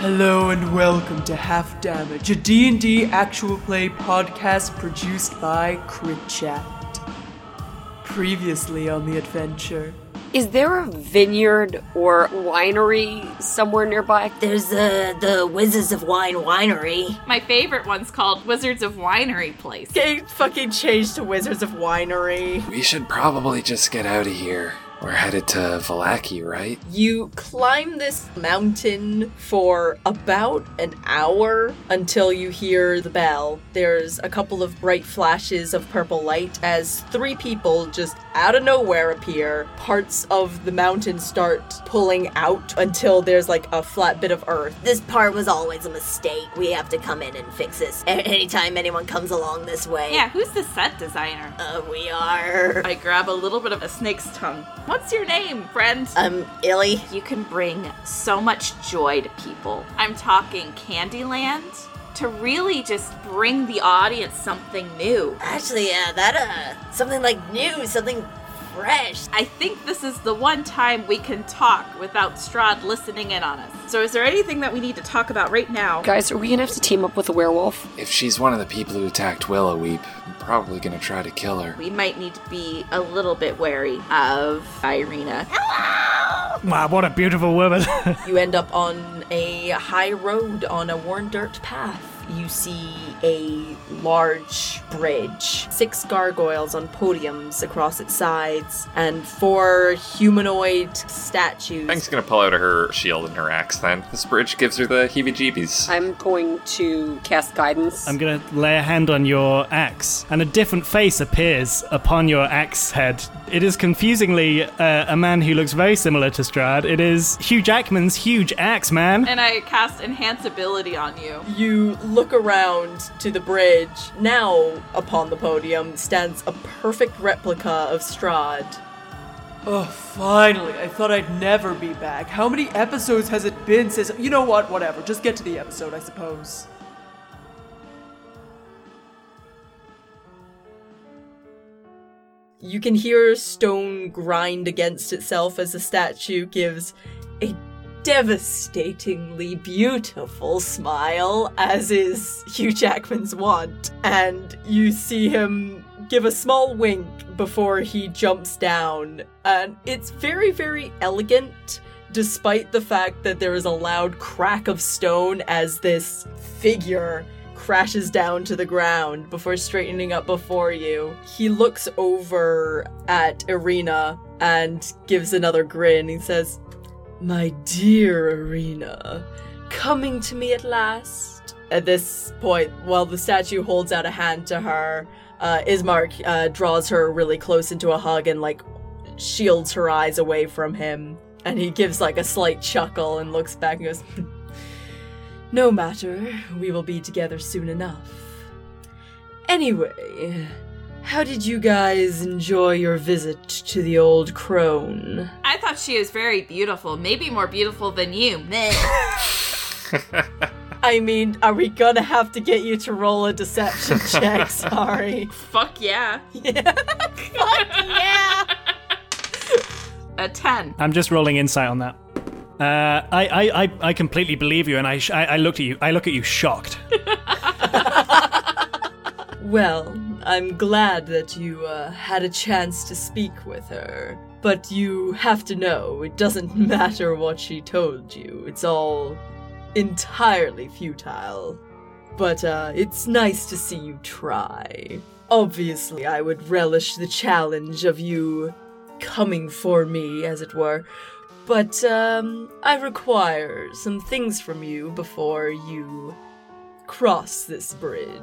Hello and welcome to Half Damage, a D&D actual play podcast produced by Crit Chat. Previously on the adventure. Is there a vineyard or winery somewhere nearby? There's the the Wizards of Wine winery. My favorite one's called Wizards of Winery Place. They fucking changed to Wizards of Winery. We should probably just get out of here. We're headed to Vallaki, right? You climb this mountain for about an hour until you hear the bell. There's a couple of bright flashes of purple light as three people just out of nowhere appear. Parts of the mountain start pulling out until there's like a flat bit of earth. This part was always a mistake. We have to come in and fix this a- anytime anyone comes along this way. Yeah, who's the set designer? Uh, we are. I grab a little bit of a snake's tongue. What's your name, friend? Um, Illy. you can bring so much joy to people. I'm talking Candyland to really just bring the audience something new. Actually, yeah, that uh, something like new, something fresh. I think this is the one time we can talk without Strahd listening in on us. So is there anything that we need to talk about right now? Guys, are we gonna have to team up with a werewolf? If she's one of the people who attacked Willow Weep, I'm probably gonna try to kill her. We might need to be a little bit wary of Irina. Wow, ah, what a beautiful woman. You end up on a high road on a worn dirt path. You see a large bridge, six gargoyles on podiums across its sides, and four humanoid statues. Hank's gonna pull out her shield and her axe then. This bridge gives her the heebie jeebies. I'm going to cast guidance. I'm gonna lay a hand on your axe, and a different face appears upon your axe head. It is confusingly uh, a man who looks very similar to Strahd. It is Hugh Jackman's huge axe man. And I cast Enhance Ability on you. You look around to the bridge. Now, upon the podium, stands a perfect replica of Strahd. Oh, finally. I thought I'd never be back. How many episodes has it been since. You know what? Whatever. Just get to the episode, I suppose. You can hear stone grind against itself as the statue gives a devastatingly beautiful smile, as is Hugh Jackman's wont. And you see him give a small wink before he jumps down. And it's very, very elegant, despite the fact that there is a loud crack of stone as this figure crashes down to the ground before straightening up before you. He looks over at Irina and gives another grin. He says, My dear Irina, coming to me at last? At this point, while the statue holds out a hand to her, uh, Ismark uh, draws her really close into a hug and, like, shields her eyes away from him. And he gives, like, a slight chuckle and looks back and goes, No matter, we will be together soon enough. Anyway, how did you guys enjoy your visit to the old crone? I thought she was very beautiful, maybe more beautiful than you. Meh. I mean, are we gonna have to get you to roll a deception check? Sorry. Fuck yeah. Yeah. Fuck yeah! A 10. I'm just rolling insight on that. Uh, I, I, I, I completely believe you, and I, sh- I, I looked at you. I look at you shocked. Well, I'm glad that you uh, had a chance to speak with her. But you have to know, it doesn't matter what she told you. It's all entirely futile. But uh, it's nice to see you try. Obviously, I would relish the challenge of you coming for me, as it were. But um, I require some things from you before you cross this bridge.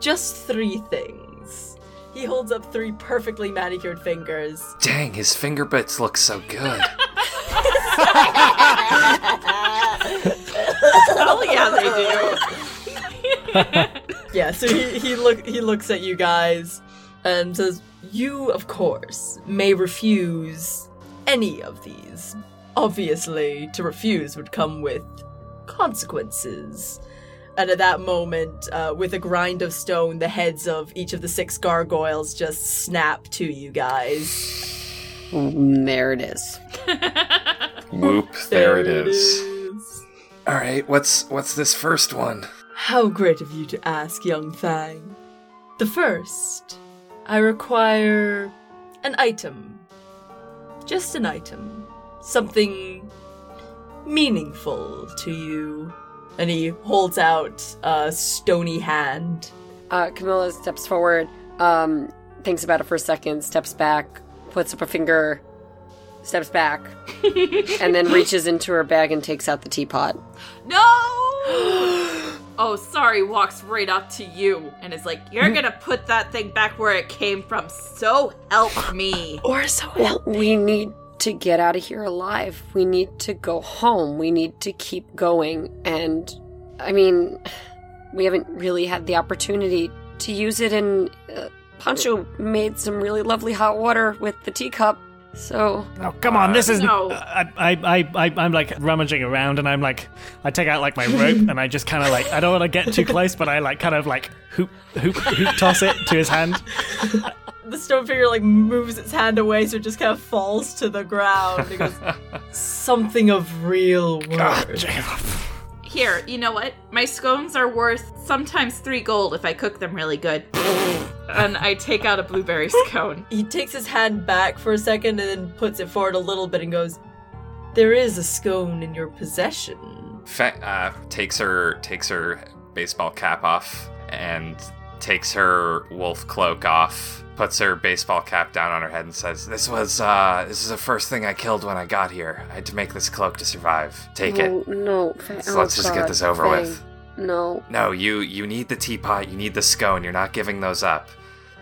Just three things. He holds up three perfectly manicured fingers. Dang, his finger bits look so good. Oh, yeah, they do. Yeah, so he, he look he looks at you guys and says, You, of course, may refuse any of these. Obviously, to refuse would come with consequences. And at that moment, uh, with a grind of stone, the heads of each of the six gargoyles just snap to you guys. There it is. Whoop, there it is. is. All right, what's what's this first one? How great of you to ask, young Fang. The first, I require an item. Just an item. Something meaningful to you. And he holds out a stony hand. Uh, Camilla steps forward, um, thinks about it for a second, steps back, puts up a finger, steps back, and then reaches into her bag and takes out the teapot. No! oh, sorry, walks right up to you and is like, You're gonna put that thing back where it came from. So help me. Or so help me. we need to get out of here alive. We need to go home. We need to keep going. And I mean, we haven't really had the opportunity to use it. And uh, Pancho made some really lovely hot water with the teacup. So Oh, come on, this isn't. no. I, I, I, I, I'm like rummaging around and I'm like, I take out like my rope and I just kind of like, I don't want to get too close, but I like kind of like hoop, hoop, hoop toss it to his hand. The stone figure like moves its hand away so it just kind of falls to the ground. He goes, Something of real worth. Here, you know what? My scones are worth sometimes three gold if I cook them really good. and I take out a blueberry scone. He takes his hand back for a second and then puts it forward a little bit and goes, There is a scone in your possession. Fa- uh, takes her takes her baseball cap off and takes her wolf cloak off. Puts her baseball cap down on her head and says, "This was uh, this is the first thing I killed when I got here. I had to make this cloak to survive. Take no, it. no. Fa- So oh, let's just get this over Fang. with." No. No, you you need the teapot. You need the scone. You're not giving those up.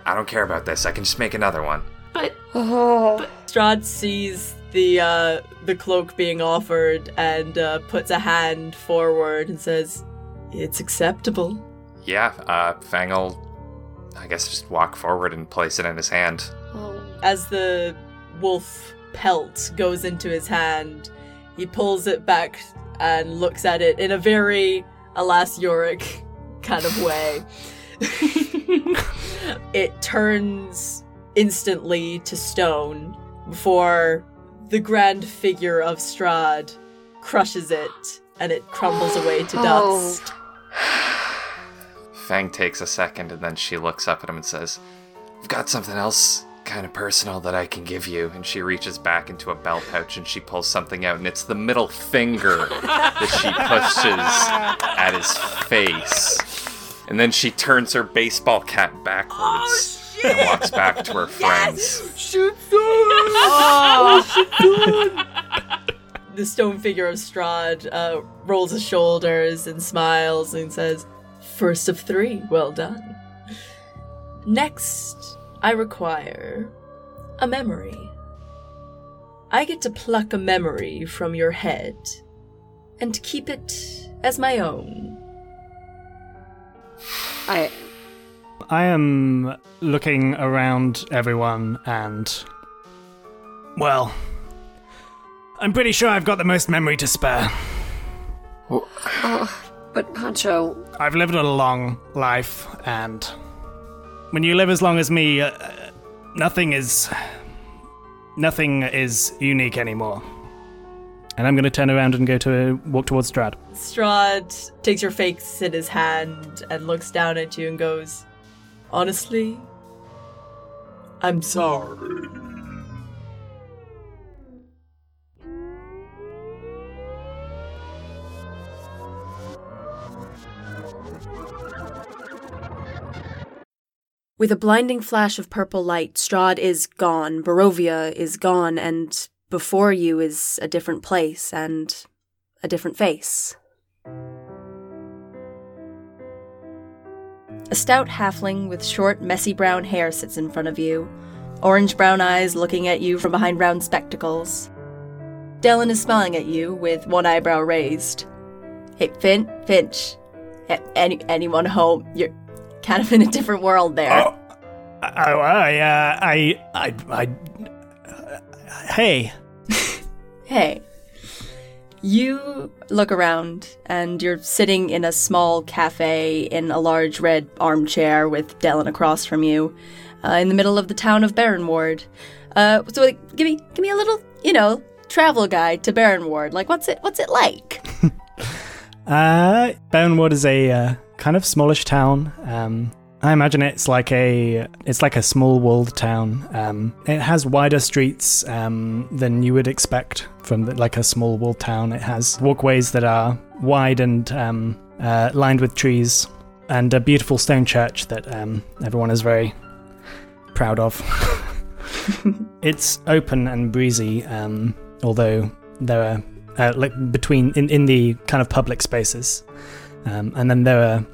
I don't care about this. I can just make another one. But Oh. but Strahd sees the uh, the cloak being offered and uh, puts a hand forward and says, "It's acceptable." Yeah, uh, Fang'll, I guess, just walk forward and place it in his hand. oh. As the wolf pelt goes into his hand, he pulls it back and looks at it in a very alas Yorick kind of way. it turns instantly to stone before the grand figure of Strahd crushes it and it crumbles away to Oh. Dust. Fang takes a second and then she looks up at him and says, I've got something else kind of personal that I can give you. And she reaches back into a belt pouch and she pulls something out, and it's the middle finger that she pushes at his face. And then she turns her baseball cap backwards and walks back to her friends. The stone figure of Strahd uh, rolls his shoulders and smiles and says, First of three, well done. Next, I require a memory. I get to pluck a memory from your head and keep it as my own. I. I am looking around everyone and. Well. I'm pretty sure I've got the most memory to spare. Oh, but Pancho. I've lived a long life, and. When you live as long as me, uh, nothing is. Nothing is unique anymore. And I'm gonna turn around and go to walk towards Strad. Strahd takes your face in his hand and looks down at you and goes, Honestly, I'm sorry. With a blinding flash of purple light, Strahd is gone, Barovia is gone, and before you is a different place and a different face. A stout halfling with short, messy brown hair sits in front of you, orange brown eyes looking at you from behind round spectacles. Dylan is smiling at you with one eyebrow raised. Hey, Fin, Finch, a- any, anyone home? You're kind of in a different world there. Oh, I, uh, I, I, I, I, hey, Hey. You look around, and you're sitting in a small cafe in a large red armchair with Dellen across from you, uh, in the middle of the town of Baron Ward. Uh, so like, give me, give me a little, you know, travel guide to Baron Ward. Like, what's it, what's it like? Uh, Burnwood is a uh, kind of smallish town. Um, I imagine it's like a it's like a small walled town. Um, it has wider streets um, than you would expect from the, like a small walled town. It has walkways that are wide and um, uh, lined with trees, and a beautiful stone church that um, everyone is very proud of. it's open and breezy, um, although there are uh, like between in, in the kind of public spaces, um, and then there are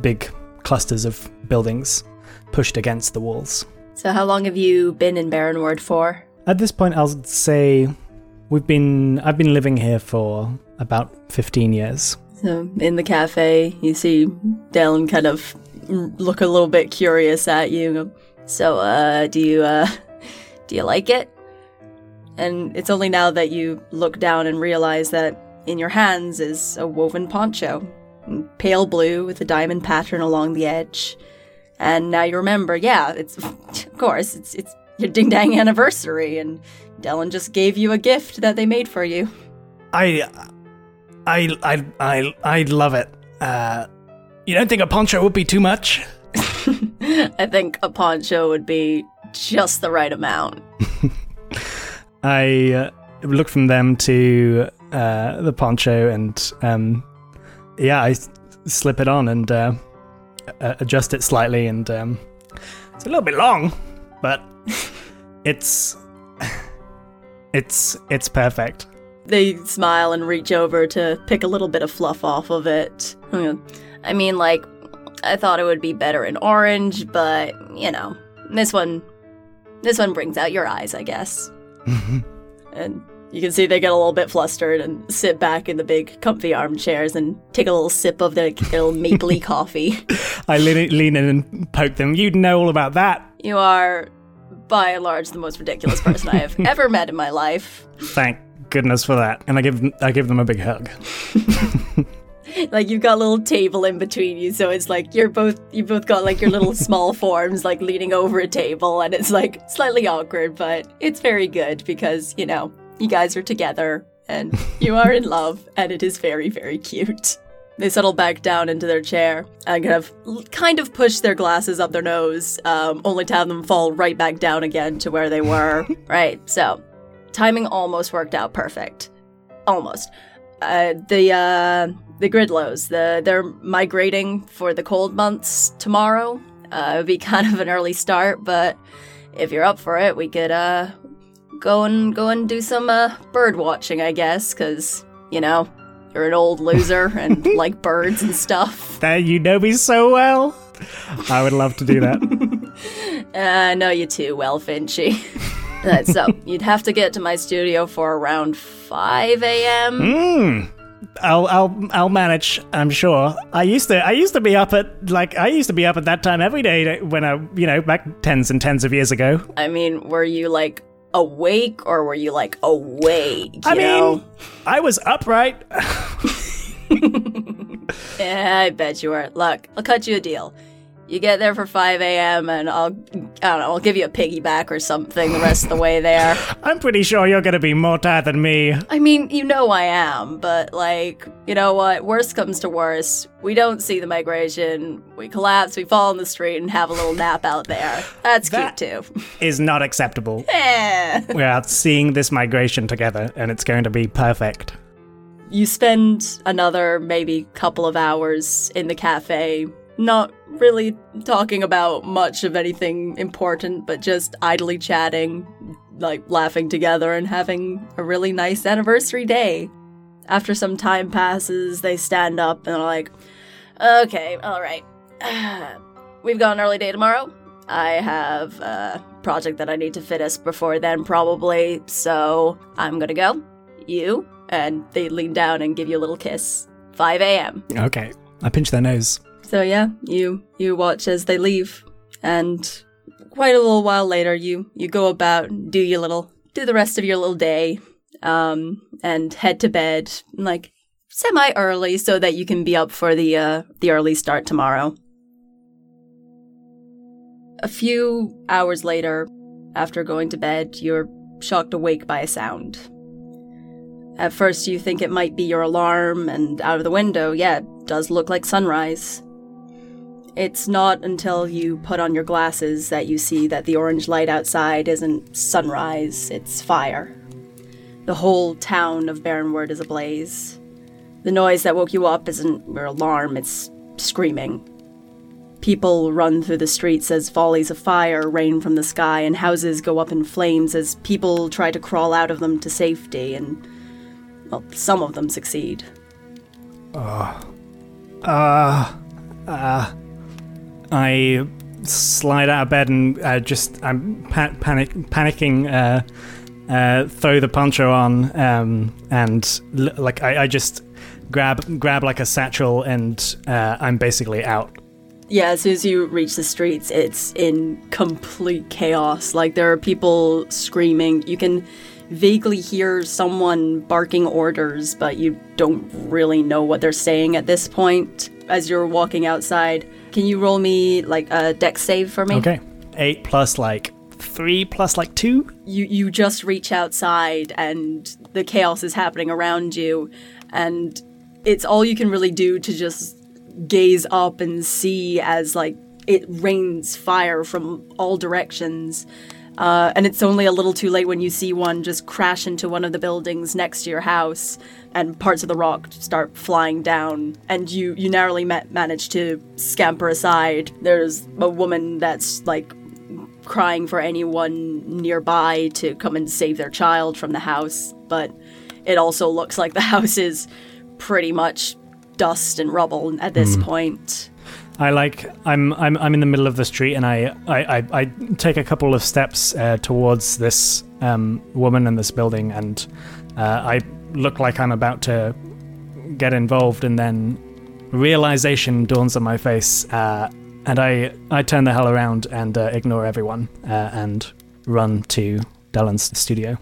big clusters of buildings pushed against the walls. So, how long have you been in Barrenward for? At this point, I'll say we've been I've been living here for about fifteen years. So, in the cafe, you see Dalen kind of look a little bit curious at you. So, uh, do you, uh, do you like it? And it's only now that you look down and realize that in your hands is a woven poncho, pale blue with a diamond pattern along the edge. And now you remember, yeah, it's of course it's it's your ding dang anniversary, and Dellen just gave you a gift that they made for you. I, I, I, I, I love it. Uh, you don't think a poncho would be too much? I think a poncho would be just the right amount. I uh, look from them to uh, the poncho, and um, yeah, I slip it on and uh, adjust it slightly, and um, it's a little bit long, but it's it's it's perfect. They smile and reach over to pick a little bit of fluff off of it. I mean, like, I thought it would be better in orange, but you know, this one, this one brings out your eyes, I guess. and you can see they get a little bit flustered and sit back in the big, comfy armchairs and take a little sip of their little mapley coffee. I lean, lean in and poke them. You'd know all about that. You are, by and large, the most ridiculous person I have ever met in my life. Thank goodness for that. And I give I give them a big hug. like you've got a little table in between you so it's like you're both you both got like your little small forms like leaning over a table and it's like slightly awkward but it's very good because you know you guys are together and you are in love and it is very very cute they settle back down into their chair and kind of kind of push their glasses up their nose um, only to have them fall right back down again to where they were right so timing almost worked out perfect almost uh, the uh, the Gridlows. The they're migrating for the cold months tomorrow. Uh, it'd be kind of an early start, but if you're up for it, we could uh go and go and do some uh, bird watching, I guess, because you know you're an old loser and like birds and stuff. That you know me so well. I would love to do that. Uh, I know you too well, Finchy. Uh, so you'd have to get to my studio for around 5 a.m. Mm. I'll I'll I'll manage. I'm sure. I used to I used to be up at like I used to be up at that time every day when I you know back tens and tens of years ago. I mean, were you like awake or were you like awake? You I know? mean, I was upright. Yeah, I bet you were. Look, I'll cut you a deal. You get there for 5 a.m. and I'll, I don't know, I'll give you a piggyback or something the rest of the way there. I'm pretty sure you're gonna be more tired than me. I mean, you know I am, but like, you know what? Worst comes to worst. We don't see the migration. We collapse, we fall in the street and have a little nap out there. That's That- cute too. Is not acceptable. Eh. We're out seeing this migration together, and it's going to be perfect. You spend another maybe couple of hours in the cafe, not really talking about much of anything important, but just idly chatting, like laughing together and having a really nice anniversary day. After some time passes, they stand up and are like, okay, all right. We've got an early day tomorrow. I have a project that I need to finish before then, probably, so I'm gonna go. You and they lean down and give you a little kiss. 5 a.m. Okay. I pinch their nose. So yeah, you you watch as they leave, and quite a little while later, you you go about, do your little, do the rest of your little day, um, and head to bed like semi early so that you can be up for the uh the early start tomorrow. A few hours later, after going to bed, you're shocked awake by a sound. At first, you think it might be your alarm, and out of the window, yeah, it does look like sunrise. It's not until you put on your glasses that you see that the orange light outside isn't sunrise, it's fire. The whole town of Barrenward is ablaze. The noise that woke you up isn't your alarm, it's screaming. People run through the streets as volleys of fire rain from the sky, and houses go up in flames as people try to crawl out of them to safety, and, well, some of them succeed. Ah. Uh, uh, I slide out of bed and uh, just I'm pa- panic panicking. Uh, uh, throw the poncho on um, and l- like I, I just grab grab like a satchel and uh, I'm basically out. Yeah, as soon as you reach the streets, it's in complete chaos. Like, there are people screaming. You can vaguely hear someone barking orders, but you don't really know what they're saying at this point. As you're walking outside, can you roll me, like, a dex save for me? Okay, eight plus like three plus like two. You, you just reach outside, and the chaos is happening around you, and it's all you can really do to just gaze up and see as like it rains fire from all directions. Uh, and it's only a little too late when you see one just crash into one of the buildings next to your house, and parts of the rock start flying down. And you you narrowly ma- manage to scamper aside. There's a woman that's like crying for anyone nearby to come and save their child from the house, but it also looks like the house is pretty much dust and rubble at this point. I like I'm I'm I'm in the middle of the street and I I, I, I take a couple of steps uh, towards this um, woman in this building and uh, I look like I'm about to get involved and then realization dawns on my face uh, and I I turn the hell around and uh, ignore everyone uh, and run to Dylan's studio.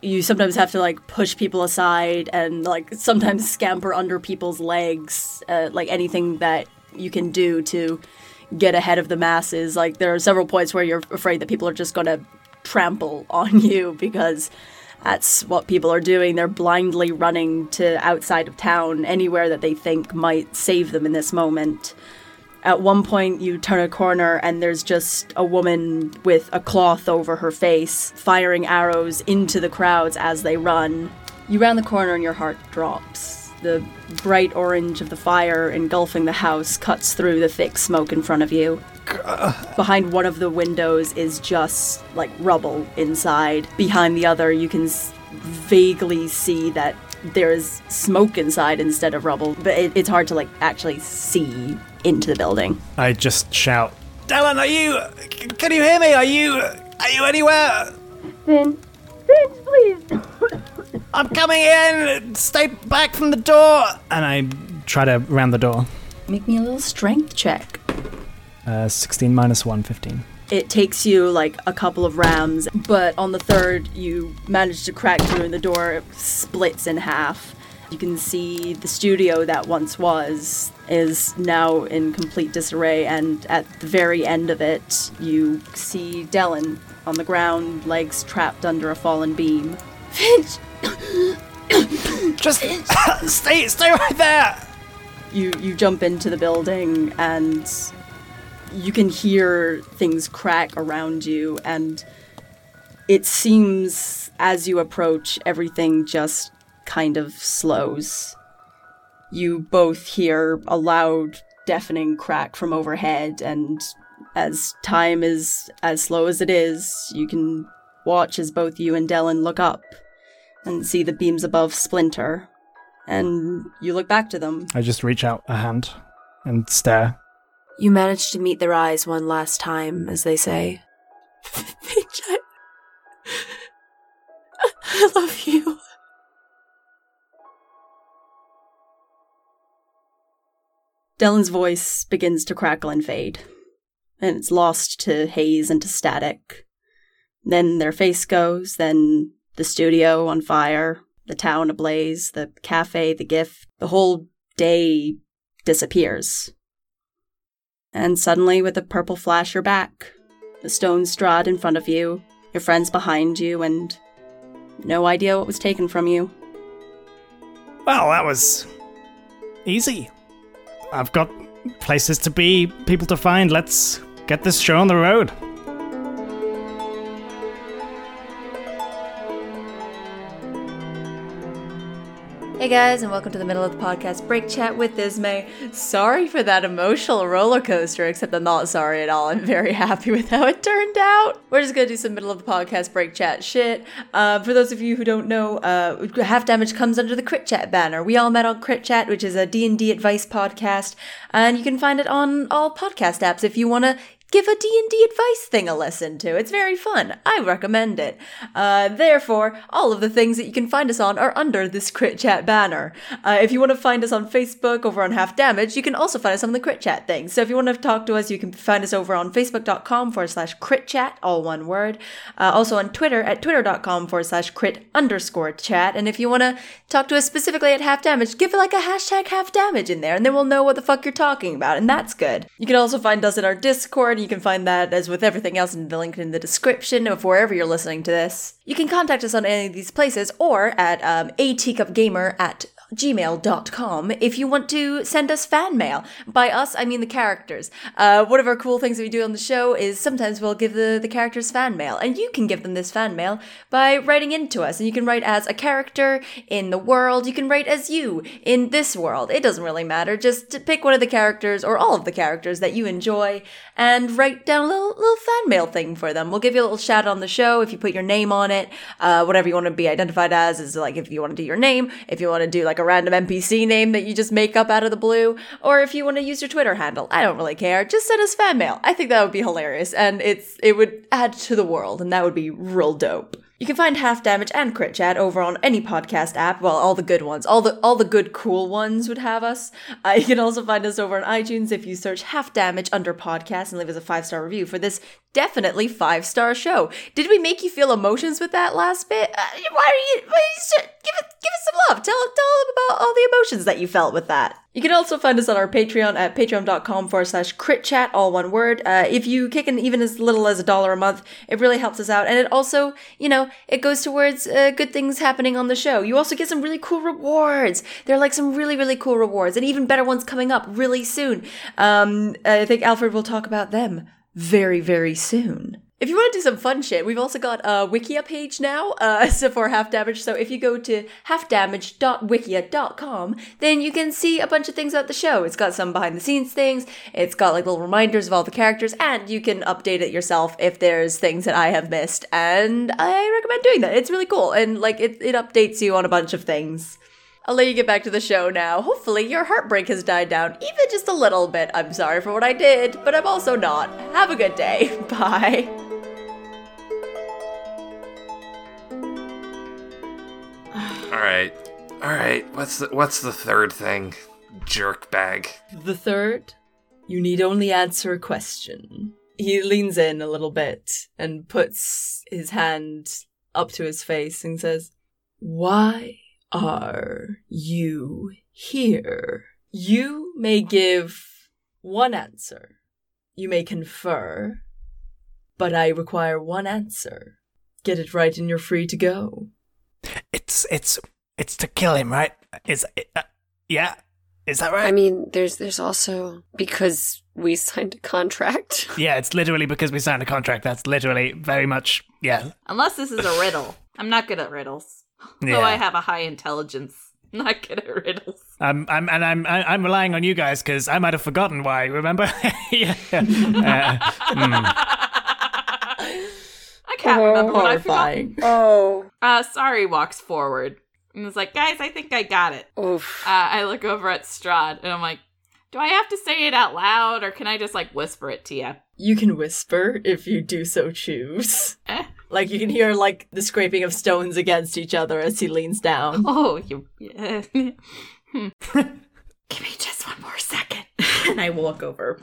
You sometimes have to like push people aside and like sometimes scamper under people's legs, uh, like anything that you can do to get ahead of the masses. Like there are several points where you're afraid that people are just going to trample on you because that's what people are doing. They're blindly running to outside of town, anywhere that they think might save them in this moment. At one point, you turn a corner and there's just a woman with a cloth over her face, firing arrows into the crowds as they run. You round the corner and your heart drops. The bright orange of the fire engulfing the house cuts through the thick smoke in front of you. Behind one of the windows is just like rubble inside. Behind the other, you can s- vaguely see that there's smoke inside instead of rubble, but it, it's hard to like actually see into the building. I just shout, Dylan, are you? c- Can you hear me? Are you? Are you anywhere? Finn, Finn, please. I'm coming in. Stay back from the door. And I try to round the door. Make me a little strength check. Uh, 16 minus 1, 15. It takes you like a couple of rounds, but on the third, you manage to crack through and the door splits in half. You can see the studio that once was is now in complete disarray, and at the very end of it, you see Dellen on the ground, legs trapped under a fallen beam. Finch, Just stay, stay right there. you you jump into the building and you can hear things crack around you and it seems as you approach everything just kind of slows. You both hear a loud deafening crack from overhead and as time is as slow as it is you can watch as both you and Dellen look up and see the beams above splinter and you look back to them I just reach out a hand and stare. you managed to meet their eyes one last time, as they say. Finch, I, I love you. Dellen's voice begins to crackle and fade, and it's lost to haze and to static. Then their face goes, then the studio on fire, the town ablaze, the cafe, the gift, the whole day disappears. And suddenly, with a purple flash, you're back. The stone strut in front of you, your friends behind you, and no idea what was taken from you. Well, that was easy. I've got places to be, people to find. Let's get this show on the road. Hey guys, and welcome to the middle of the podcast break chat with Ismay. Sorry for that emotional roller coaster, except I'm not sorry at all. I'm very happy with how it turned out. We're just gonna do some middle of the podcast break chat shit. Uh, for those of you who don't know, uh, Half Damage comes under the Crit Chat banner. We all met on Crit Chat, which is a D&D advice podcast, and you can find it on all podcast apps if you want to give a D&D advice thing a listen to. It's very fun. I recommend it. Uh, therefore, all of the things that you can find us on are under this Crit Chat banner. Uh, if you want to find us on Facebook over on Half Damage, you can also find us on the Crit Chat thing. So if you want to talk to us, you can find us over on facebook.com forward slash crit chat, all one word. Uh, also on Twitter at twitter.com forward slash crit underscore chat. And if you want to talk to us specifically at Half Damage, give it like a hashtag Half Damage in there and then we'll know what the fuck you're talking about. And that's good. You can also find us in our Discord. You can find that, as with everything else, in the link in the description of wherever you're listening to this. You can contact us on any of these places or at um, ateacupgamer at gmail.com if you want to send us fan mail. By us, I mean the characters. Uh, one of our cool things that we do on the show is sometimes we'll give the, the characters fan mail, and you can give them this fan mail by writing into us. And you can write as a character in the world, you can write as you in this world. It doesn't really matter. Just pick one of the characters or all of the characters that you enjoy and write down a little, little fan mail thing for them. We'll give you a little shout on the show if you put your name on it. Uh, whatever you want to be identified as is like if you want to do your name, if you want to do like a random NPC name that you just make up out of the blue, or if you want to use your Twitter handle. I don't really care. Just send us fan mail. I think that would be hilarious and it's it would add to the world and that would be real dope. You can find Half Damage and Crit Chat over on any podcast app. Well, all the good ones, all the all the good cool ones would have us. Uh, you can also find us over on iTunes if you search Half Damage under podcast and leave us a five star review for this definitely five star show. Did we make you feel emotions with that last bit? Uh, why are you? Why are you give it give us some love. Tell tell them about all the emotions that you felt with that. You can also find us on our Patreon at patreon.com forward slash crit chat, all one word. Uh, if you kick in even as little as a dollar a month, it really helps us out. And it also, you know, it goes towards uh, good things happening on the show. You also get some really cool rewards. There are like some really, really cool rewards and even better ones coming up really soon. Um, I think Alfred will talk about them very, very soon. If you want to do some fun shit, we've also got a Wikia page now uh, so for Half Damage. So if you go to halfdamage.wikia.com, then you can see a bunch of things about the show. It's got some behind the scenes things, it's got like little reminders of all the characters, and you can update it yourself if there's things that I have missed. And I recommend doing that. It's really cool. And like it, it updates you on a bunch of things. I'll let you get back to the show now. Hopefully, your heartbreak has died down, even just a little bit. I'm sorry for what I did, but I'm also not. Have a good day. Bye. All right, all right. What's the what's the third thing? Jerk bag. The third, you need only answer a question. He leans in a little bit and puts his hand up to his face and says, Why are you here? You may give one answer. You may confer, but I require one answer. Get it right and you're free to go. It's it's it's to kill him, right? Is it, uh, yeah? Is that right? I mean, there's there's also because we signed a contract. yeah, it's literally because we signed a contract. That's literally very much yeah. Unless this is a riddle. I'm not good at riddles. Yeah. Though I have a high intelligence. Not good at riddles. I'm, I'm, and I'm, I- I'm relying on you guys because I might have forgotten why. Remember? yeah. Uh, mm. I can't remember what I forgot. Horrifying. Oh, Uh, sorry, walks forward. And is like, guys, I think I got it. oof. Uh, I look over at Strahd and I'm like, do I have to say it out loud or can I just like whisper it to you? You can whisper if you do so choose. Eh. Like you can hear like the scraping of stones against each other as he leans down. Oh, you. Yeah. Hmm. Give me just one more second. and I walk over.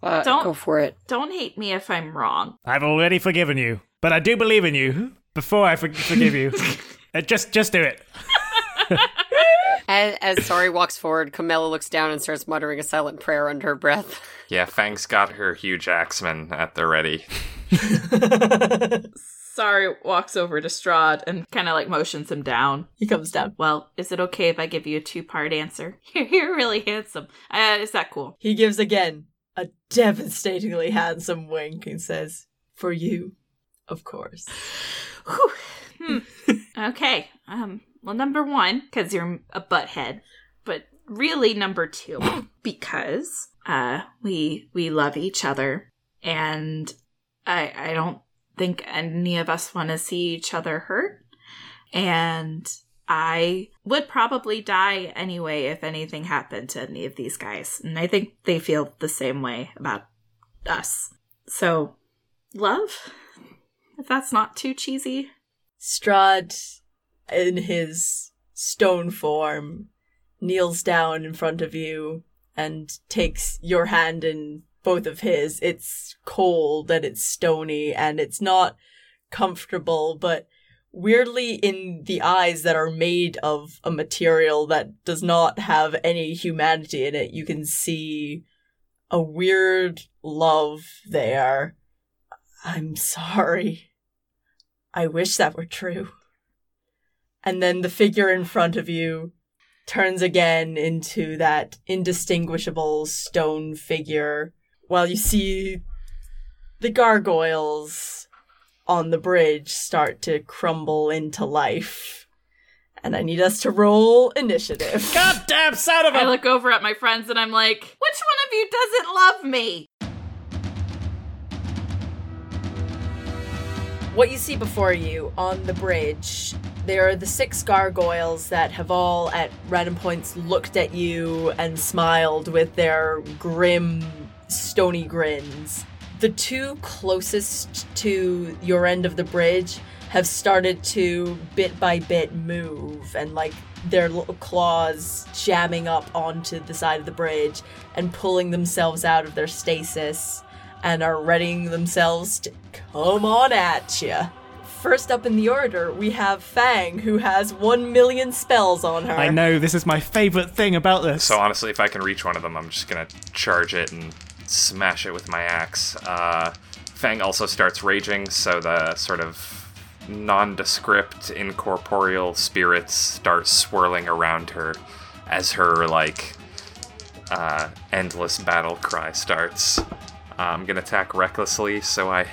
Uh, Don't- go for it. Don't hate me if I'm wrong. I've already forgiven you, but I do believe in you. Before I for- forgive you, Uh, just, just do it. As, as Sorry walks forward, Camilla looks down and starts muttering a silent prayer under her breath. Yeah, Fang's got her huge axeman at the ready. Sorry walks over to Strahd and kind of like motions him down. He comes down. Well, is it okay if I give you a two part answer? You're, you're really handsome. Uh, is that cool? He gives again a devastatingly handsome wink and says, For you, of course. Hmm. okay. Um. Well, number one, because you're a butthead, but really number two, because uh we we love each other, and I I don't think any of us want to see each other hurt, and I would probably die anyway if anything happened to any of these guys, and I think they feel the same way about us. So, love. If that's not too cheesy. Strahd, in his stone form, kneels down in front of you and takes your hand in both of his. It's cold and it's stony and it's not comfortable, but weirdly in the eyes that are made of a material that does not have any humanity in it, you can see a weird love there. I'm sorry. I wish that were true. And then the figure in front of you turns again into that indistinguishable stone figure while you see the gargoyles on the bridge start to crumble into life. And I need us to roll initiative. Goddamn son of I a! look over at my friends and I'm like, which one of you doesn't love me? What you see before you on the bridge, there are the six gargoyles that have all at random points looked at you and smiled with their grim, stony grins. The two closest to your end of the bridge have started to bit by bit move and like their little claws jamming up onto the side of the bridge and pulling themselves out of their stasis and are readying themselves to come on at you. First up in the order, we have Fang, who has one million spells on her. I know this is my favorite thing about this. So honestly, if I can reach one of them, I'm just gonna charge it and smash it with my axe. Uh, Fang also starts raging, so the sort of nondescript, incorporeal spirits start swirling around her as her like uh, endless battle cry starts. I'm gonna attack recklessly, so I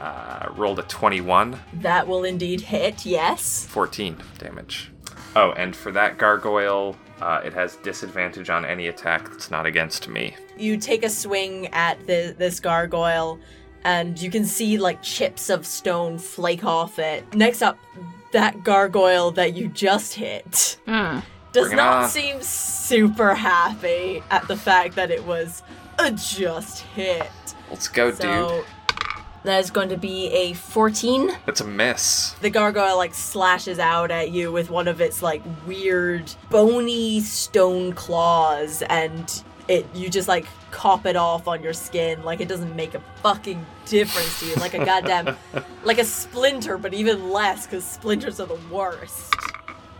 uh, rolled a 21, That will indeed hit, yes. 14 damage. Oh, and for that gargoyle, uh, it has disadvantage on any attack that's not against me. You take a swing at the, this gargoyle, and you can see like chips of stone flake off it. Next up, that gargoyle that you just hit Hmm. does Bring not seem super happy at the fact that it was a just hit. Let's go, So dude. that is going to be a 14. That's a miss. The gargoyle like slashes out at you with one of its like weird bony stone claws and it you just like cop it off on your skin like it doesn't make a fucking difference to you like a goddamn like a splinter but even less cuz splinters are the worst.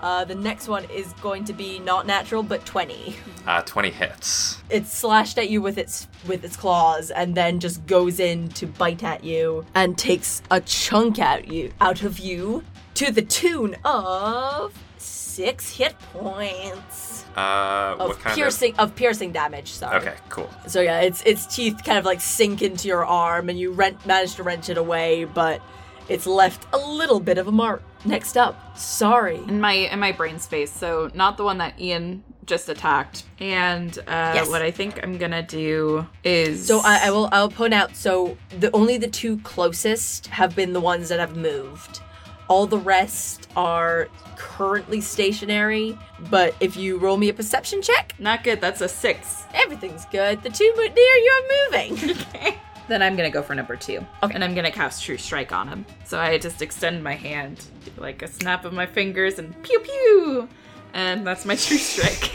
Uh, the next one is going to be not natural but 20. Uh, 20 hits. It slashed at you with its with its claws and then just goes in to bite at you and takes a chunk out you out of you to the tune of six hit points Uh, of what kind piercing of piercing damage. Sorry. Okay, cool. So yeah, its its teeth kind of like sink into your arm and you rent manage to wrench it away, but it's left a little bit of a mark. Next up, sorry. in my in my brain space so not the one that ian just attacked and uh Yes. what i think i'm gonna do is So I, I will I'll point out so the only the two closest have been the ones that have moved. All the rest are currently stationary, but if you roll me a perception check, not good that's a six everything's good. The two near you are moving. then i'm gonna go for number two Okay. and i'm gonna cast true strike on him so i just extend my hand do like a snap of my fingers and pew pew and that's my true strike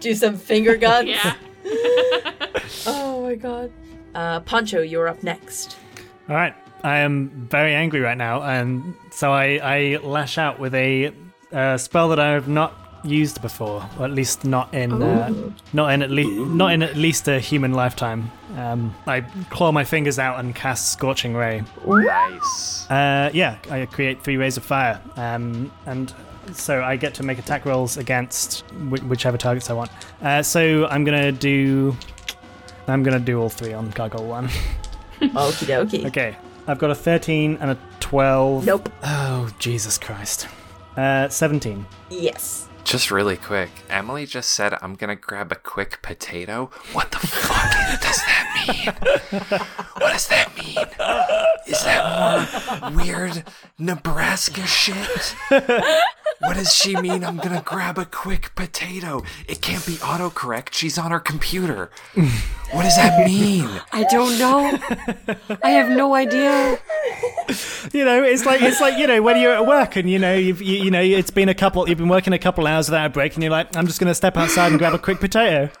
Do some finger guns. yeah Oh my god. Uh, Pancho, you're up next. All right, I am very angry right now, and so I, I lash out with a uh, spell that I have not used before, or at least not in uh, not in at least not in at least a human lifetime. Um, I claw my fingers out and cast Scorching Ray. Nice. Uh, yeah, I create three rays of fire, um, and so I get to make attack rolls against whi whichever targets I want. Uh, so I'm gonna do. I'm gonna do all three on Gargoyle one. Okie dokie. Okay, I've got a 13 and a 12. Nope. Oh Jesus Christ. Uh, 17. Yes. Just really quick, Emily just said, I'm gonna grab a quick potato. What the fuck does that mean? What does that mean? Is that more weird Nebraska shit? What does she mean? I'm gonna grab a quick potato. It can't be autocorrect. She's on her computer. What does that mean? I don't know. I have no idea. You know, it's like it's like you know when you're at work and you know you've you, you know it's been a couple you've been working a couple hours without a break and you're like I'm just gonna step outside and grab a quick potato.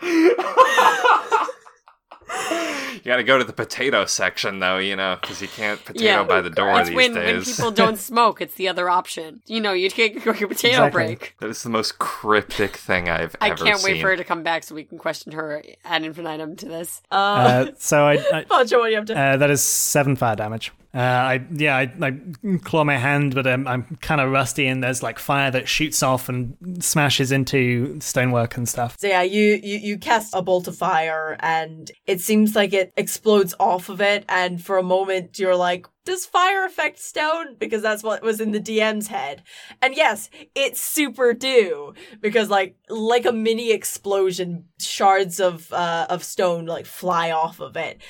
You gotta go to the potato section though, you know, because you can't potato Yeah, by the door It's these when, when people don't smoke. It's the other option. You know, you take a potato Exactly. break. that is the most cryptic thing I've I ever can't seen. wait for her to come back so we can question her ad infinitum to this. Uh, Uh, so I, I Poncho, what do you have to? uh, that is seven fire damage. Uh, I yeah I, I claw my hand, but um, I'm kind of rusty and there's like fire that shoots off and smashes into stonework and stuff. So yeah, you, you you cast a bolt of fire, and it seems like it explodes off of it. And for a moment, you're like, "Does fire affect stone?" Because that's what was in the DM's head. And yes, it super do because like like a mini explosion, shards of uh of stone like fly off of it.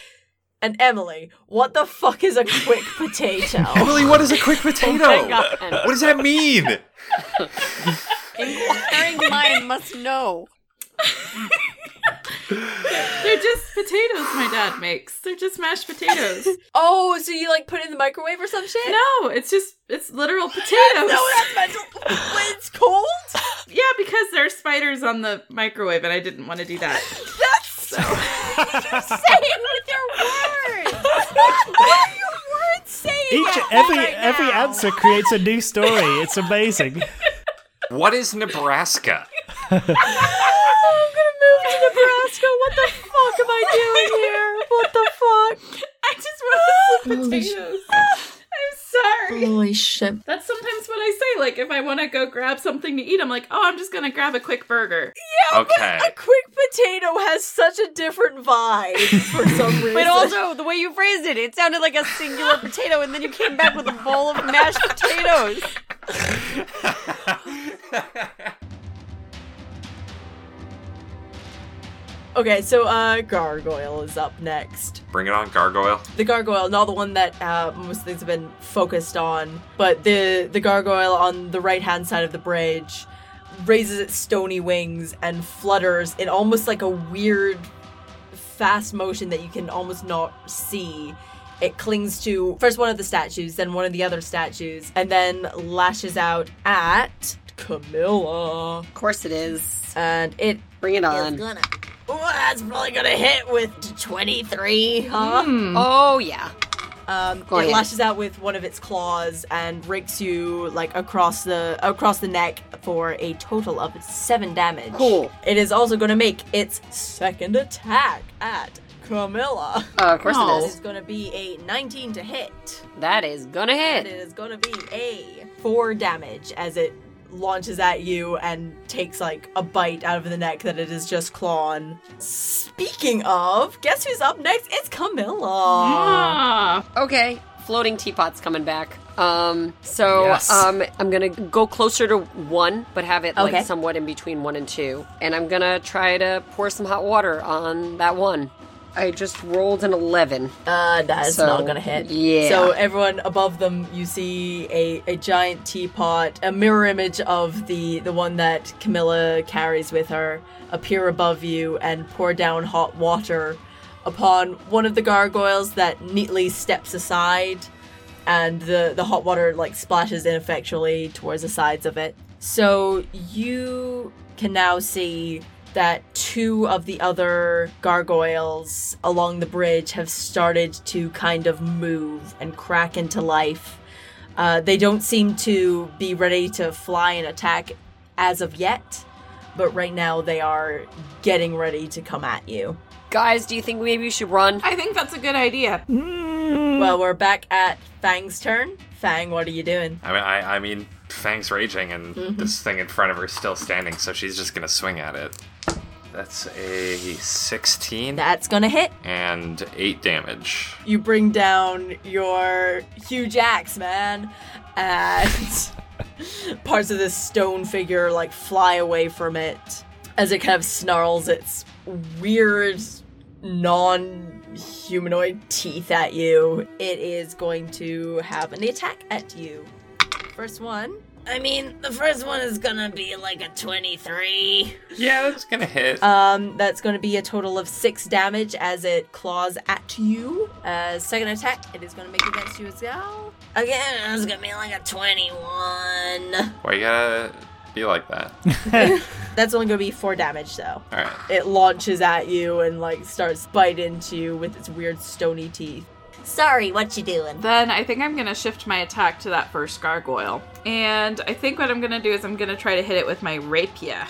And Emily, what the fuck is a quick potato? Emily, what is a quick potato? Oh God. what does that mean? Inquiring mind must know. They're just potatoes my dad makes. They're just mashed potatoes. oh, so you like put it in the microwave or some shit? no, it's just it's literal potatoes. No, that's mental. when it's cold. yeah, because there are spiders on the microwave, and I didn't want to do that. That's so. say it with your words. what are your words saying? Each right every now? every answer creates a new story. It's amazing. What is Nebraska? I'm gonna move to Nebraska. What the fuck am I doing here? What the fuck? I just wanted some potatoes. I'm sorry. Holy shit. That's sometimes what I say. Like, if I want to go grab something to eat, I'm like, oh, I'm just gonna grab a quick burger. Yeah, okay. A quick potato has such a different vibe for some reason. But also, the way you phrased it, it sounded like a singular potato, and then you came back with a bowl of mashed potatoes. okay, so uh, gargoyle is up next. Bring it on, gargoyle. the gargoyle, not the one that uh, most things have been focused on, but the the gargoyle on the right hand side of the bridge raises its stony wings and flutters in almost like a weird fast motion that you can almost not see. It clings to first one of the statues, then one of the other statues, and then lashes out at Camilla. Of course it is. And it Bring it It's on. gonna. Ooh, that's probably gonna hit with 23, huh? Oh, yeah. Um, Go it ahead. lashes out with one of its claws and rakes you like across the across the neck for a total of seven damage. Cool. It is also going to make its second attack at Camilla. Uh, of course Oh. it This is. is going to be a 19 to hit, That is gonna and hit. it is going to be a four damage as it launches at you and takes like a bite out of the neck that it is just clawing. Speaking of, guess who's up next? It's Camilla. Ah, Okay, floating teapot's coming back. Um, so Yes. um, I'm gonna go closer to one, but have it Okay. like somewhat in between one and two, and I'm gonna try to pour some hot water on that one. I just rolled an eleven. Uh, that is So, not gonna hit. yeah. So everyone above them, you see a, a giant teapot, a mirror image of the the one that Camilla carries with her, appear above you and pour down hot water upon one of the gargoyles that neatly steps aside, and the the hot water like splashes ineffectually towards the sides of it. So you can now see that two of the other gargoyles along the bridge have started to kind of move and crack into life. Uh, they don't seem to be ready to fly and attack as of yet, but right now they are getting ready to come at you. Guys, do you think maybe we should run? I think that's a good idea. Well, we're back at Fang's turn. Fang, what are you doing? I mean, I, I mean, Fang's raging, and mm-hmm. this thing in front of her is still standing, so she's just gonna swing at it. That's a 16 That's gonna hit. and 8 damage. You bring down your huge axe, man, and parts of this stone figure like fly away from it as it kind of snarls its weird non-humanoid teeth at you. It is going to have an attack at you. First one. I mean, the first one is gonna be like a 23. Yeah, that's gonna hit. Um, that's going to be a total of six damage as it claws at you. Uh, second attack, it is going to make against you as well. Again, it's gonna be like a 21. Why you gotta be like that? That's only going to be four damage though. Alright. It launches at you and like starts bite into you with its weird stony teeth. Sorry, what you doing? Then I think I'm gonna shift my attack to that first gargoyle. And I think what I'm gonna do is I'm gonna try to hit it with my rapier.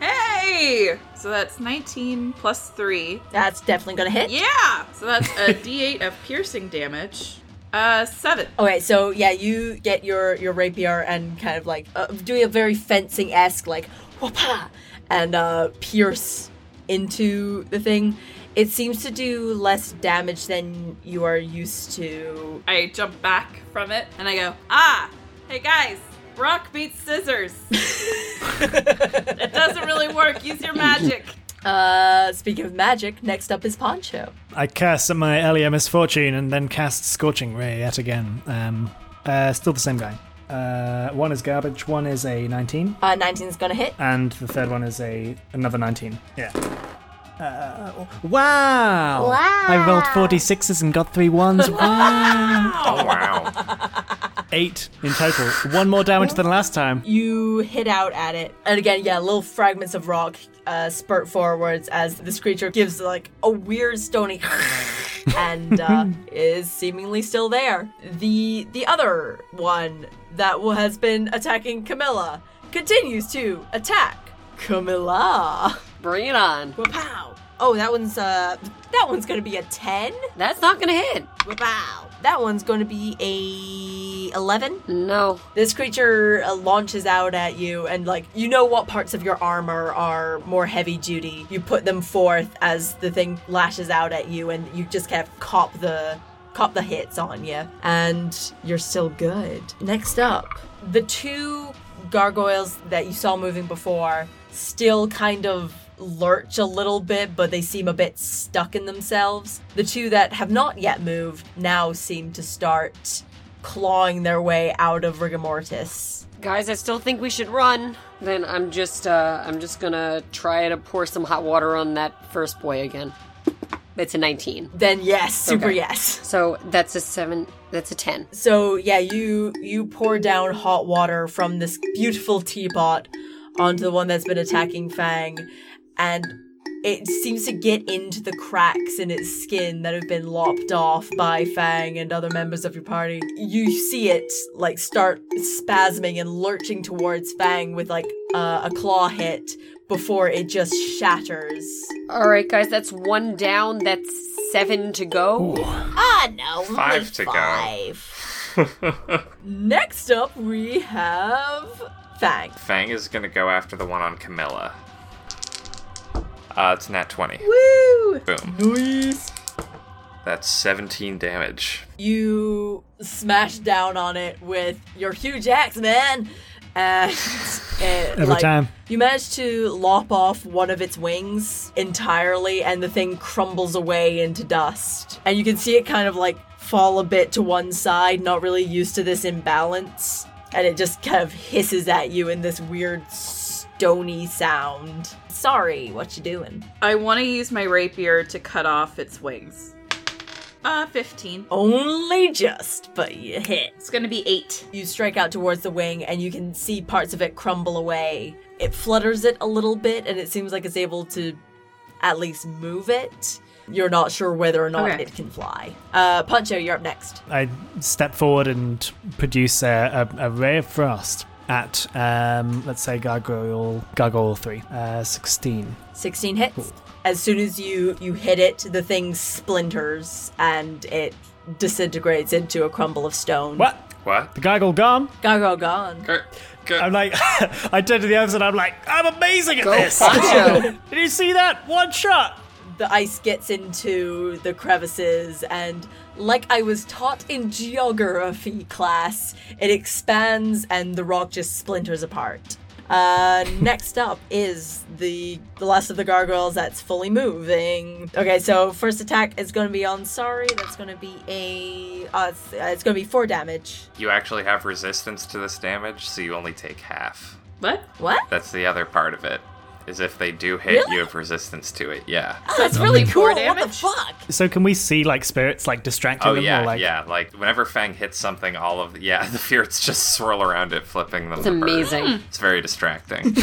Hey! So that's 19 plus 3. That's definitely to hit. Yeah! So that's a d8 of piercing damage. Uh, 7. Okay, so yeah, you get your your rapier and kind of like uh, doing a very fencing esque like whoopah and uh, pierce into the thing. It seems to do less damage than you are used to. I jump back from it and I go, ah! Hey guys! Rock beats scissors! it doesn't really work. Use your magic. Uh, speaking of magic, next up is Poncho. I curse at my earlier misfortune and then cast Scorching Ray yet again. Um, uh, still the same guy. Uh, one is garbage, one is a 19, Uh, 19 is gonna hit. and the third one is a another 19. Yeah. Uh, wow! I rolled 46s and got three ones. Wow! Oh, wow. Eight in total. One more damage than last time. You hit out at it, and again, yeah, little fragments of rock uh, spurt forwards as this creature gives like a weird stony, and uh, is seemingly still there. The the other one that has been attacking Camilla continues to attack Camilla. Bring it on. Wow. Oh, that one's uh, that one's gonna be a ten. That's not gonna hit. Wow. That one's going to be a 11. No. This creature uh, launches out at you, and like you know what parts of your armor are more heavy duty. You put them forth as the thing lashes out at you, and you just kind of cop the cop the hits on you, and you're still good. Next up, the two gargoyles that you saw moving before still kind of lurch a little bit, but they seem a bit stuck in themselves. The two that have not yet moved now seem to start clawing their way out of rigor mortis. Guys, I still think we should run. Then I'm just uh I'm just gonna try to pour some hot water on that first boy again. It's a 19. Then yes, super Okay. yes. So that's a 7 that's a 10. So yeah, you you pour down hot water from this beautiful teapot onto the one that's been attacking Fang, and it seems to get into the cracks in its skin that have been lopped off by Fang and other members of your party. You see it like start spasming and lurching towards Fang with like uh, a claw hit before it just shatters. All right, guys, that's one down. That's 7 to go. Ah, no, Five to go. five. Next up, we have Fang. Fang is gonna go after the one on Camilla. Uh, it's nat 20. Woo! Boom. Nice. That's 17 damage. You smash down on it with your huge axe, man. And it, Every like, time. you manage to lop off one of its wings entirely, and the thing crumbles away into dust. And you can see it kind of like fall a bit to one side, not really used to this imbalance. And it just kind of hisses at you in this weird stony sound. Sorry, what you doing? I want to use my rapier to cut off its wings. Uh, 15. Only just, but you hit. It's gonna be 8. You strike out towards the wing and you can see parts of it crumble away. It flutters it a little bit and it seems like it's able to at least move it. You're not sure whether or not Okay. it can fly. Uh, Poncho, you're up next. I step forward and produce a, a, a ray of frost at um, let's say gargoyle gargoyle three, uh, sixteen. 16 hits. As soon as you you hit it, the thing splinters and it disintegrates into a crumble of stone. What? What? The gargoyle gone? Gargoyle gone. Good. Good. I'm like, I turn to the others and I'm like, I'm amazing at this. Did you see that? One shot. The ice gets into the crevices and like I was taught in geography class, it expands and the rock just splinters apart. Uh, next up is the the last of the gargoyles that's fully moving. Okay, so first attack is going to be on Sorry. That's going to be a uh, it's, uh, it's going to be four damage. You actually have resistance to this damage, so you only take half. What? What? That's the other part of it. Is if they do hit, Really? you have resistance to it. Yeah. Oh, that's really four cool. What the damage? fuck? So can we see like spirits like distracting Oh them? yeah, or, like, yeah. Like whenever Fang hits something, all of yeah, the spirits just swirl around it, flipping them. It's the bird. amazing. It's very distracting.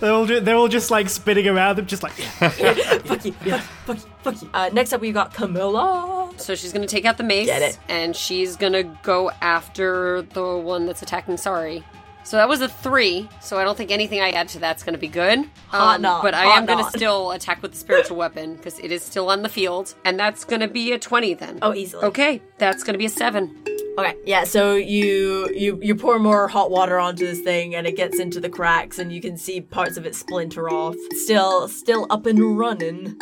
They're all, ju- they're all just like spinning around them, just like. fuck you, fuck you, fuck you, fuck you. Uh, next up, we've got Camilla. So she's gonna take out the mace. Get it. And she's gonna go after the one that's attacking Sorry. So that was a three. So I don't think anything I add to that's gonna be good. Um, Hot not, but I am gonna still attack with the spiritual weapon because it is still on the field, and that's gonna be a twenty then. Oh, easily. Okay, that's gonna be a seven. Okay, yeah. So you you you pour more hot water onto this thing, and it gets into the cracks, and you can see parts of it splinter off. Still, still up and running.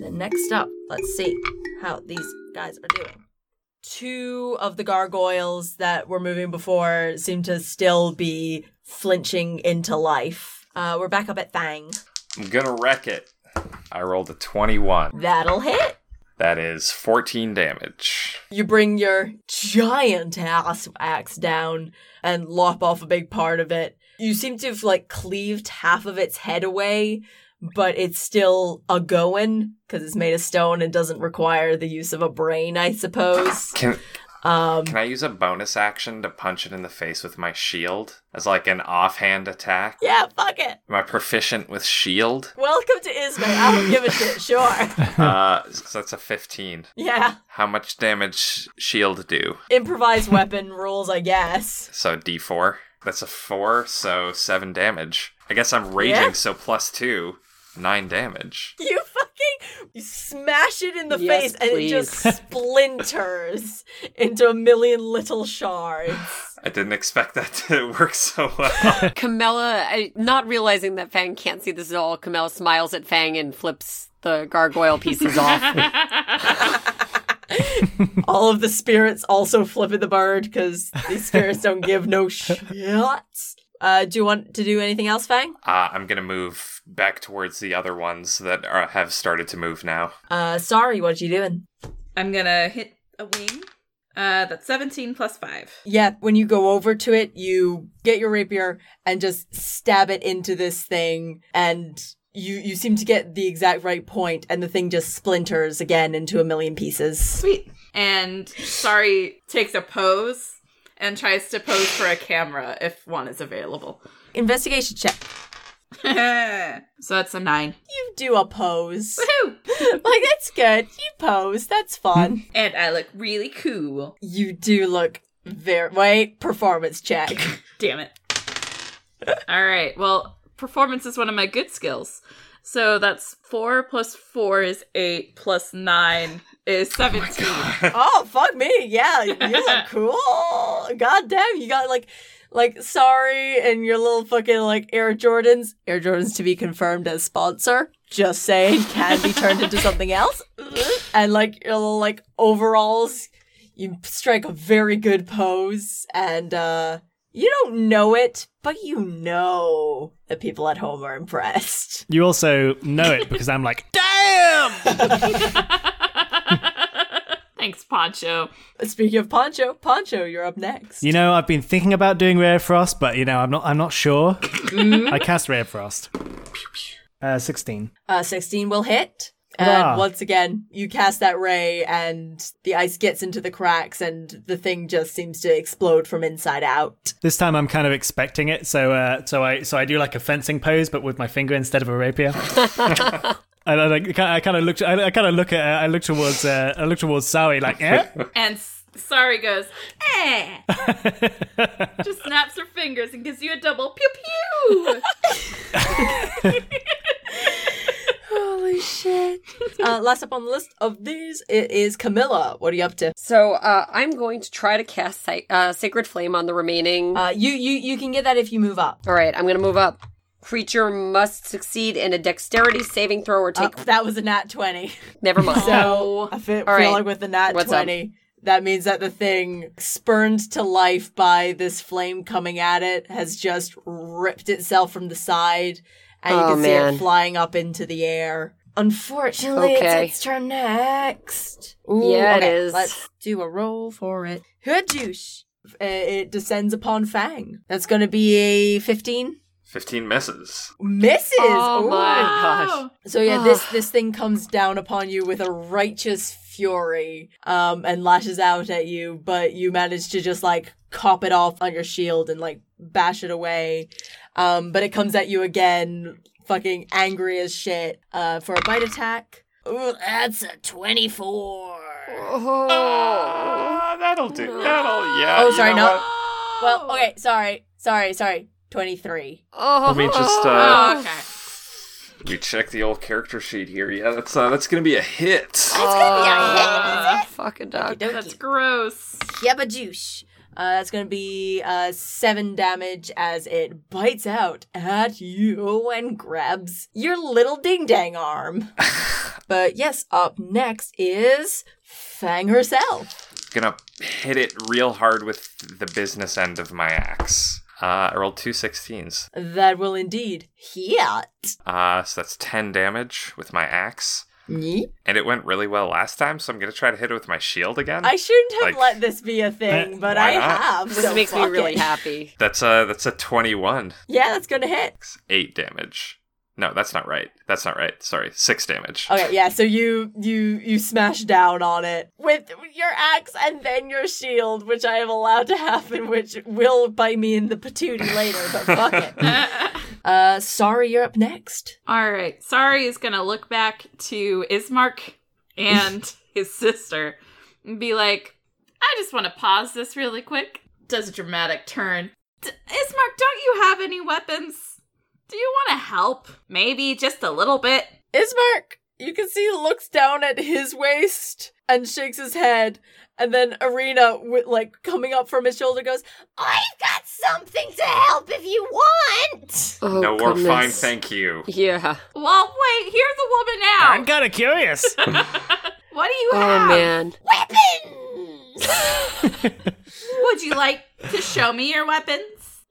Then next up, let's see how these guys are doing. Two of the gargoyles that were moving before seem to still be flinching into life. Uh, we're back up at Fang. I'm gonna wreck it. I rolled a 21. That'll hit. That is 14 damage. You bring your giant ass axe down and lop off a big part of it. You seem to have like cleaved half of its head away, but it's still a going because it's made of stone and doesn't require the use of a brain, I suppose. Can Um, can I use a bonus action to punch it in the face with my shield as like an offhand attack? yeah, fuck it. Am I proficient with shield? Welcome to Ismay. I don't give a shit. Sure. Uh, so that's a 15. Yeah. How much damage shield do? Improvised weapon rules, I guess. So D4. That's a 4, so 7 damage. I guess I'm raging, Yeah. so plus 2, 9 damage. You fucking you smash it in the Yes, face and it just splinters into a million little shards. I didn't expect that to work so well. Camilla, I, not realizing that Fang can't see this at all, Camilla smiles at Fang and flips the gargoyle pieces off. All of the spirits also flipping the bird because these spirits don't give no shits. Uh, do you want to do anything else, Fang? Uh, I'm gonna move back towards the other ones that are, have started to move now. Uh, sorry, what are you doing? I'm gonna hit a wing. Uh, that's 17 plus 5. Yeah, when you go over to it, you get your rapier and just stab it into this thing, and you you seem to get the exact right point, and the thing just splinters again into a million pieces. Sweet. And Sorry takes a pose and tries to pose for a camera if one is available. Investigation check. so that's a 9. You do a pose. Woohoo! like that's good. You pose. That's fun. And I look really cool. you do look very wait. Performance check. Damn it. All right. Well, performance is one of my good skills. So that's 4 plus 4 is 8 plus 9 is 17. oh fuck me. Yeah, you look cool. God damn, you got like. Like sorry, and your little fucking like Air Jordans, Air Jordans to be confirmed as sponsor. Just saying, can be turned into something else. And like your little like overalls, you strike a very good pose, and uh you don't know it, but you know that people at home are impressed. You also know it because I'm like, damn! Thanks, Poncho. Speaking of Poncho, Poncho, you're up next. You know, I've been thinking about doing Rare Frost, but you know, I'm not. I'm not sure. I cast Rare Frost. Uh, sixteen. Uh, 16 will hit. And Hurrah. once again, you cast that ray, and the ice gets into the cracks, and the thing just seems to explode from inside out. This time, I'm kind of expecting it, so uh, so I so I do like a fencing pose, but with my finger instead of a rapier. And I, like, I kind of look. I, I kind of look at. I look towards. Uh, I look towards Sari, like, eh? And S- Sorry goes, eh. Just snaps her fingers and gives you a double pew pew. Holy shit. uh, last up on the list of these it is Camilla. What are you up to? So uh, I'm going to try to cast Sa- uh, Sacred Flame on the remaining. Uh, you, you, you can get that if you move up. All right, I'm going to move up. Creature must succeed in a dexterity saving throw or Uh, take. that was a nat 20. Never mind. So I feel, All right. feel like with the nat What's up? 20, that means that the thing spurned to life by this flame coming at it has just ripped itself from the side and you Oh, can see it flying up into the air. Unfortunately, Okay. it's its turn next. Ooh, Yeah, it okay, is. Let's do a roll for it. Hadouche. Uh, It descends upon Fang. That's going to be a 15. 15 misses. Misses. Oh Ooh. my gosh. So yeah, this this thing comes down upon you with a righteous fury, um, and lashes out at you, but you manage to just like cop it off on your shield and like bash it away. Um, but it comes at you again, fucking angry as shit, uh, for a bite attack. Ooh, that's a twenty-four. Oh. Ah, that'll do. That'll, yeah. Oh, you sorry, know no. what? Well, okay, sorry, sorry, sorry. Twenty-three. Oh. Let me just, Oh, uh, okay. we check the old character sheet here. Yeah, that's, uh, that's gonna be a hit. Uh, fucking dog. That's gross. Yabadoosh. Uh, that's gonna be uh, seven damage as it bites out at you and grabs your little ding dang arm. but yes, up next is Fang herself. Gonna hit it real hard with the business end of my axe. Uh, I rolled two 16s. That will indeed hit. Uh, so that's 10 damage with my axe. Yeet. And it went really well last time, so I'm gonna try to hit it with my shield again. I shouldn't have Like- let this be a thing, but I not? have. This so makes me really it. happy. That's a that's a 21. Yeah, that's gonna hit. Eight damage. No, that's not right. That's not right. Sorry, six damage. Okay, yeah, so you you you smash down on it with your axe and then your shield, which I am allowed to happen, which will bite me in the patootie later, but fuck it. Uh sorry, you're up next. All right. Sorry is going to look back to Ismark and his sister and be like, I just want to pause this really quick. Does a dramatic turn. D- Ismark, don't you have any weapons? Do you want to help? Maybe just a little bit? Ismark, you can see he looks down at his waist and shakes his head, and then Ireena, with like coming up from his shoulder, goes, I've got something to help if you want. Oh, no, we're fine, thank you. Yeah. Well, wait, here's a woman now. I'm kind of curious. what do you Oh have? man. Weapons! Would you like to show me your weapons?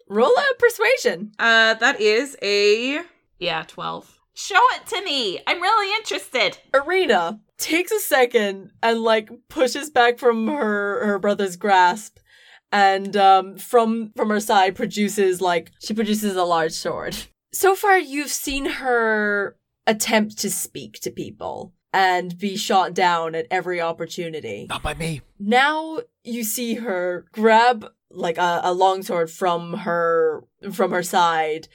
Roll a persuasion. Uh, that is a yeah, twelve. Show it to me. I'm really interested. Ireena takes a second and like pushes back from her her brother's grasp and um from from her side produces like she produces a large sword. So far you've seen her attempt to speak to people and be shot down at every opportunity. Not by me. Now you see her grab like a, a longsword from her from her side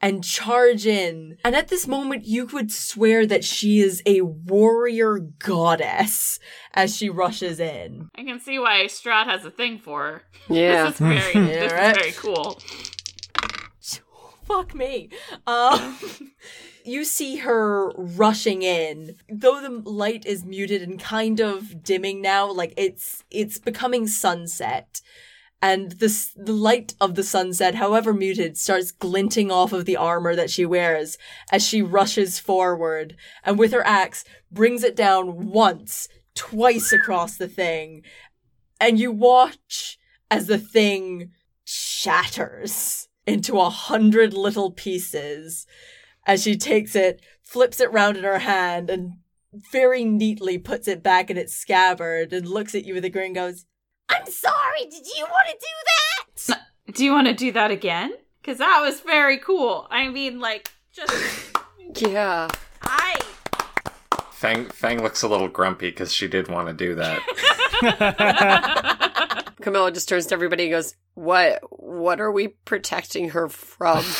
and charge in. And at this moment, you could swear that she is a warrior goddess as she rushes in. I can see why Strahd has a thing for her. Yeah. This is very, this right. is very cool. Fuck me. Um, you see her rushing in, though the light is muted and kind of dimming now. Like it's it's becoming sunset, and the light of the sunset, however muted, starts glinting off of the armor that she wears as she rushes forward, and with her axe brings it down once, twice across the thing, and you watch as the thing shatters into a hundred little pieces. As she takes it, flips it round in her hand, and very neatly puts it back in its scabbard and looks at you with a grin goes, I'm sorry, did you want to do that? Do you want to do that again? Because that was very cool. I mean, like, just Yeah. I. Fang Fang looks a little grumpy because she did want to do that. Camilla just turns to everybody and goes, "What? what are we protecting her from?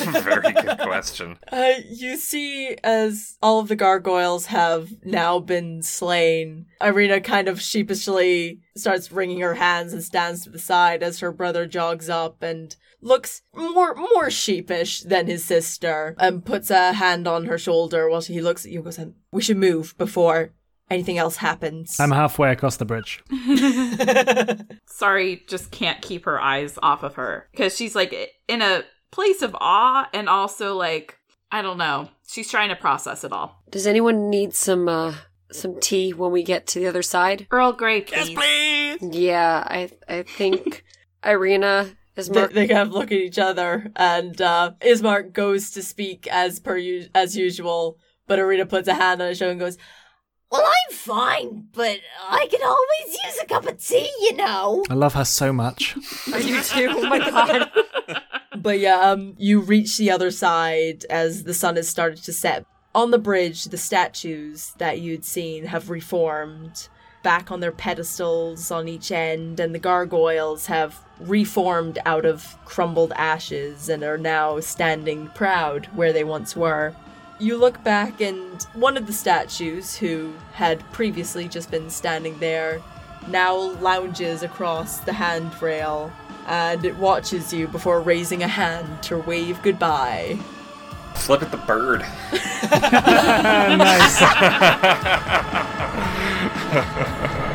It's a very good question. Uh, you see, as all of the gargoyles have now been slain, Ireena kind of sheepishly starts wringing her hands and stands to the side as her brother jogs up and looks more more sheepish than his sister and puts a hand on her shoulder while he looks at you and goes, "We should move before anything else happens." I'm halfway across the bridge. Sorry, just can't keep her eyes off of her because she's like in a place of awe and also like I don't know. She's trying to process it all. Does anyone need some uh some tea when we get to the other side? Earl Grey, Yes, please. Yeah, I I think Ireena is They, they kind of look at each other, and uh, Ismark goes to speak as per u- as usual, but Ireena puts a hand on his shoulder and goes, Well, I'm fine, but I could always use a cup of tea, you know. I love her so much. you too. Oh my god. But yeah, um, you reach the other side as the sun has started to set. On the bridge, the statues that you'd seen have reformed back on their pedestals on each end, and the gargoyles have reformed out of crumbled ashes and are now standing proud where they once were. You look back, and one of the statues, who had previously just been standing there, now lounges across the handrail and it watches you before raising a hand to wave goodbye. Flip at the bird. nice.